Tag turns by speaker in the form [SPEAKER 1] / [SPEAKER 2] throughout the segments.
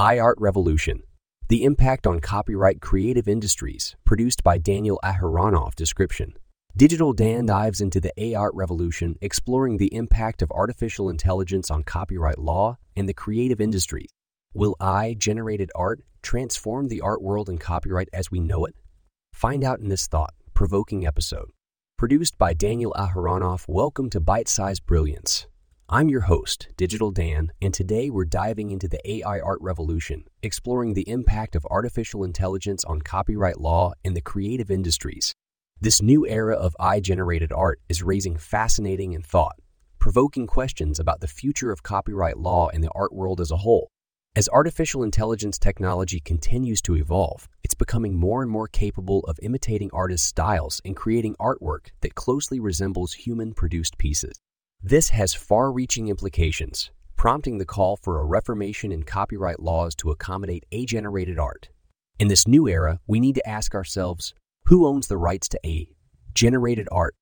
[SPEAKER 1] AI Art Revolution The Impact on Copyright Creative Industries, produced by Daniel Aharonoff. Description Digital Dan dives into the AI art revolution, exploring the impact of artificial intelligence on copyright law and the creative industry. Will AI generated art transform the art world and copyright as we know it? Find out in this thought provoking episode. Produced by Daniel Aharonoff, welcome to Bite Size Brilliance. I'm your host, Digital Dan, and today we're diving into the AI art revolution, exploring the impact of artificial intelligence on copyright law and the creative industries. This new era of AI generated art is raising fascinating and thought provoking questions about the future of copyright law and the art world as a whole. As artificial intelligence technology continues to evolve, it's becoming more and more capable of imitating artists' styles and creating artwork that closely resembles human produced pieces. This has far reaching implications, prompting the call for a reformation in copyright laws to accommodate A generated art. In this new era, we need to ask ourselves who owns the rights to A generated art?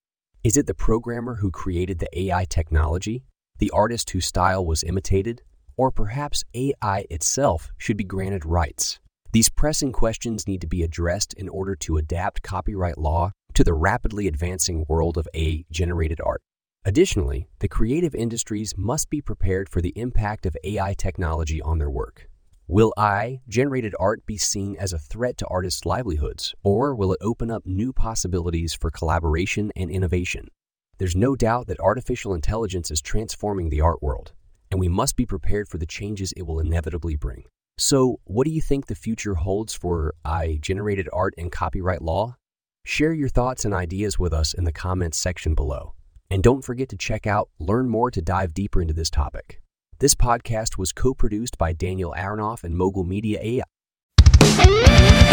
[SPEAKER 1] Is it the programmer who created the AI technology, the artist whose style was imitated, or perhaps AI itself should be granted rights? These pressing questions need to be addressed in order to adapt copyright law to the rapidly advancing world of A generated art. Additionally, the creative industries must be prepared for the impact of AI technology on their work. Will AI generated art be seen as a threat to artists' livelihoods, or will it open up new possibilities for collaboration and innovation? There's no doubt that artificial intelligence is transforming the art world, and we must be prepared for the changes it will inevitably bring. So, what do you think the future holds for AI generated art and copyright law? Share your thoughts and ideas with us in the comments section below. And don't forget to check out Learn More to dive deeper into this topic. This podcast was co produced by Daniel Aharonoff and Mogul Media AI.